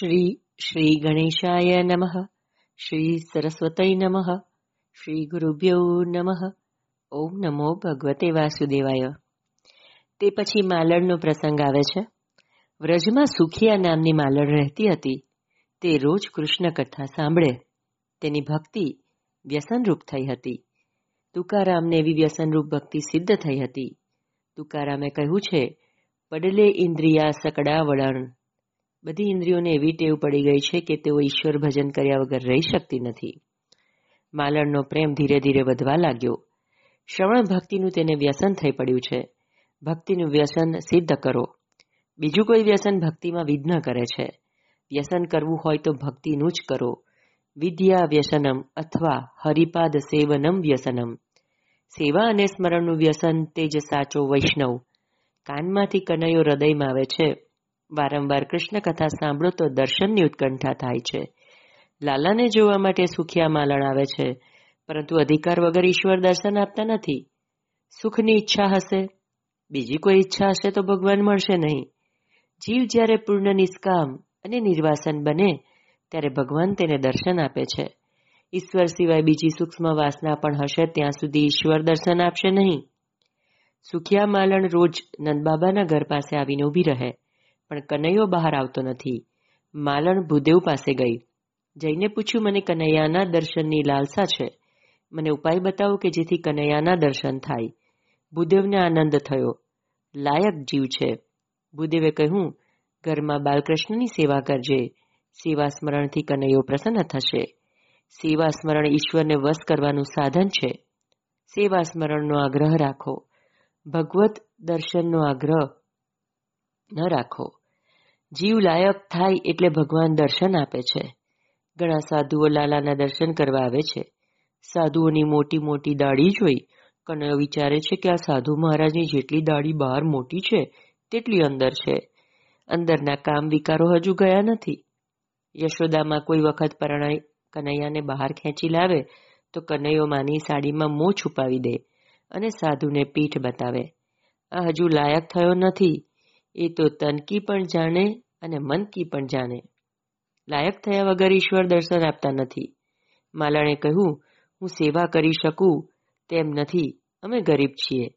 શ્રી શ્રી ગણેશાય નમઃ શ્રી સરસ્વતય નમઃ શ્રી ગુરુભ્યો નમઃ ઓમ નમો ભગવતે વાસુદેવાય તે પછી માલણનો પ્રસંગ આવે છે. વ્રજમાં સુખિયા નામની માલણ રહેતી હતી. તે રોજ કૃષ્ણ કથા સાંભળે. તેની ભક્તિ વ્યસનરૂપ થઈ હતી. તુકારામને એવી વ્યસનરૂપ ભક્તિ સિદ્ધ થઈ હતી. તુકારામે કહ્યું છે, પડલે ઇન્દ્રિયા સકડા વળણ બધી ઇન્દ્રિયોને એવી ટેવ પડી ગઈ છે કે તેઓ ઈશ્વર ભજન કર્યા વગર રહી શકતી નથી. માલણનો પ્રેમ ધીરે ધીરે વધવા લાગ્યો. શ્રવણ ભક્તિનું તેને વ્યસન થઈ પડ્યું છે. ભક્તિનું વ્યસન સિદ્ધ કરો. બીજું કોઈ વ્યસન ભક્તિમાં વિઘ્ન કરે છે. વ્યસન કરવું હોય તો ભક્તિનું જ કરો. વિદ્યા વ્યસનમ અથવા હરિપાદ સેવનમ વ્યસનમ. સેવા અને સ્મરણનું વ્યસન તે જ સાચો વૈષ્ણવ. કાનમાંથી કનૈયો હૃદયમાં આવે છે. વારંવાર કૃષ્ણ કથા સાંભળો તો દર્શનની ઉત્કંઠા થાય છે. લાલાને જોવા માટે સુખિયા માલણ આવે છે, પરંતુ અધિકાર વગર ઈશ્વર દર્શન આપતા નથી. સુખની ઈચ્છા હશે, બીજી કોઈ ઈચ્છા હશે તો ભગવાન મળશે નહીં. જીવ જ્યારે પૂર્ણ નિષ્કામ અને નિર્વાસન બને, ત્યારે ભગવાન તેને દર્શન આપે છે. ઈશ્વર સિવાય બીજી સૂક્ષ્મ વાસના પણ હશે, ત્યાં સુધી ઈશ્વર દર્શન આપશે નહીં. સુખિયા માલણ રોજ નંદબાબાના ઘર પાસે આવીને ઊભી રહે. પણ કનૈયો બહાર આવતો નથી. માલણ ભૂદેવ પાસે ગઈ. જઈને પૂછ્યું, મને કનૈયાના દર્શનની લાલસા છે? મને ઉપાય બતાવો કે જેથી કનૈયાના દર્શન થાય. ભૂદેવને આનંદ થયો. લાયક જીવ છે. ભૂદેવે કહ્યું, ઘરમાં બાલકૃષ્ણની સેવા કરજે. સેવા સ્મરણથી કનૈયો પ્રસન્ન થશે. સેવા સ્મરણ ઈશ્વરને વશ કરવાનું સાધન છે. સેવા સ્મરણનો આગ્રહ રાખો. ભગવત દર્શનનો આગ્રહ ન રાખો. જીવ લાયક થાય એટલે ભગવાન દર્શન આપે છે. ઘણા સાધુઓ લાલાના દર્શન કરવા આવે છે. સાધુઓની મોટી મોટી દાઢી જોઈ કનૈયો વિચારે છે કે આ સાધુ મહારાજની જેટલી દાઢી બહાર મોટી છે, તેટલી અંદર છે. અંદરના કામ વિકારો હજુ ગયા નથી. યશોદામાં કોઈ વખત પરણાઈ કનૈયાને બહાર ખેંચી લાવે તો કનૈયો માની સાડીમાં મોં છુપાવી દે અને સાધુને પીઠ બતાવે. આ હજુ લાયક થયો નથી. એ તો તનકી પણ જાણે અને મનકી પણ જાણે. લાયક થયા વગર ઈશ્વર દર્શન આપતા નથી. માલાણે કહ્યું, હું સેવા કરી શકું તેમ નથી. અમે ગરીબ છીએ.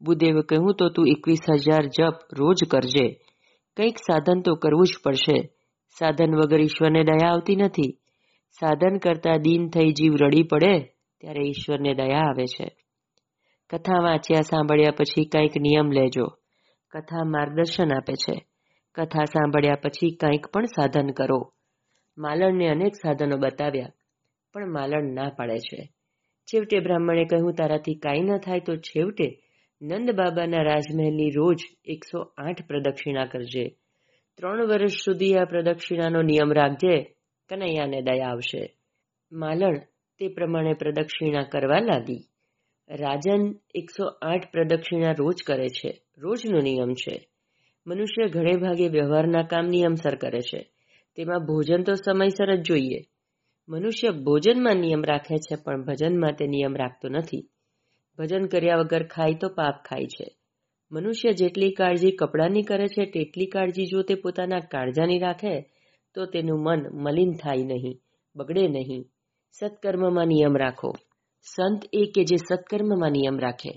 બુદેવે કહ્યું, તો તું એકવીસ હજાર જપ રોજ કરજે. કંઈક સાધન તો કરવું જ પડશે. સાધન વગર ઈશ્વરને દયા આવતી નથી. સાધન કરતા દીન થઈ જીવ રડી પડે, ત્યારે ઈશ્વરને દયા આવે છે. કથા વાંચ્યા સાંભળ્યા પછી કંઈક નિયમ લેજો. કથા માર્ગદર્શન આપે છે. કથા સાંભળ્યા પછી કંઈક પણ સાધન કરો. માલણને અનેક સાધનો બતાવ્યા, પણ માલણ ના પાડે છે. છેવટે બ્રાહ્મણે કહ્યું, તારાથી કાંઈ ન થાય તો છેવટે નંદ બાબાના રાજમહેલની રોજ એકસો આઠ પ્રદક્ષિણા કરજે. ત્રણ વર્ષ સુધી આ પ્રદક્ષિણાનો નિયમ રાખજે, કનૈયાને દયા આવશે. માલણ તે પ્રમાણે પ્રદક્ષિણા કરવા લાગી. રાજન એકસો આઠ પ્રદક્ષિણા રોજ કરે છે, રોજનો નિયમ છે. મનુષ્ય ઘણે ભાગે વ્યવહારના કામ નિયમસર કરે છે. તેમાં ભોજન તો સમયસર જ જોઈએ. મનુષ્ય ભોજનમાં નિયમ રાખે છે, પણ ભજનમાં તે નિયમ રાખતો નથી. ભજન કર્યા વગર ખાય તો પાપ ખાય છે. મનુષ્ય જેટલી કાળજી કપડાની કરે છે, તેટલી કાળજી જો તે પોતાના કાળજાની રાખે, તો તેનું મન મલિન થાય નહીં, બગડે નહીં. સત્કર્મમાં નિયમ રાખો. સંત એ કે જે સત્કર્મમાં નિયમ રાખે.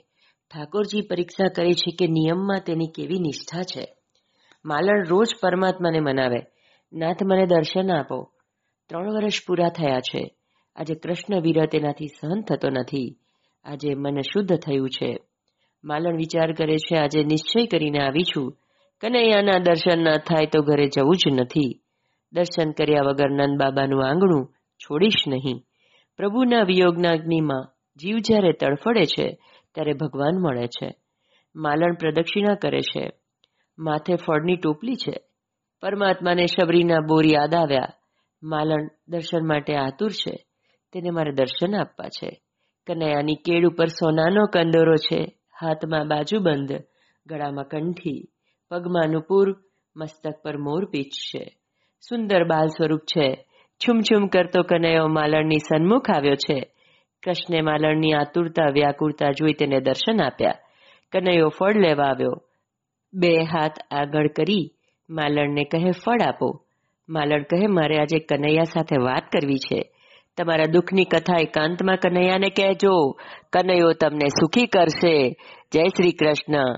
ઠાકોરજી પરીક્ષા કરે છે કે નિયમમાં તેની કેવી નિષ્ઠા છે. માલણ રોજ પરમાત્માને મનાવે. નાથ મને દર્શન આપો. ત્રણ વર્ષ પૂરા થયા છે. આજે કૃષ્ણ વિરત એનાથી સહન થતો નથી. આજે મન શુદ્ધ થયું છે. માલણ વિચાર કરે છે, આજે નિશ્ચય કરીને આવી છું. કનૈયાના દર્શન ન થાય તો ઘરે જવું જ નથી. દર્શન કર્યા વગર નંદ બાબાનું આંગણું છોડીશ નહીં. પ્રભુના વિયોગના અગ્નિમાં જીવ જ્યારે તડફડે છે, ત્યારે ભગવાન મળે છે. માલણ પ્રદક્ષિણા કરે છે. માથે ફળની ટોપલી છે. પરમાત્માને શબરીના બોર યાદ આવ્યા. માલણ દર્શન માટે આતુર છે. તેને મારે દર્શન આપવા છે. કનૈયાની કેળ ઉપર સોનાનો કંદોરો છે. હાથમાં બાજુબંધ ગળામાં કંઠી. પગમાં નુપુર મસ્તક પર મોરપીંછ છે. સુંદર બાલ સ્વરૂપ છે. છુમછુમ કરતો કનૈયો માલણની સન્મુખ આવ્યો છે. કૃષ્ણે માલણની આતુરતા, વ્યાકુળતા જોઈ તેને દર્શન આપ્યા. કનૈયો ફળ લેવા આવ્યો. બે હાથ આગળ કરી માલણને કહે, ફળ આપો. માલણ કહે, મારે આજે કનૈયા સાથે વાત કરવી છે. તમારા દુઃખની કથા એકાંતમાં કનૈયાને કહેજો. કનૈયો તમને સુખી કરશે. જય શ્રી કૃષ્ણ.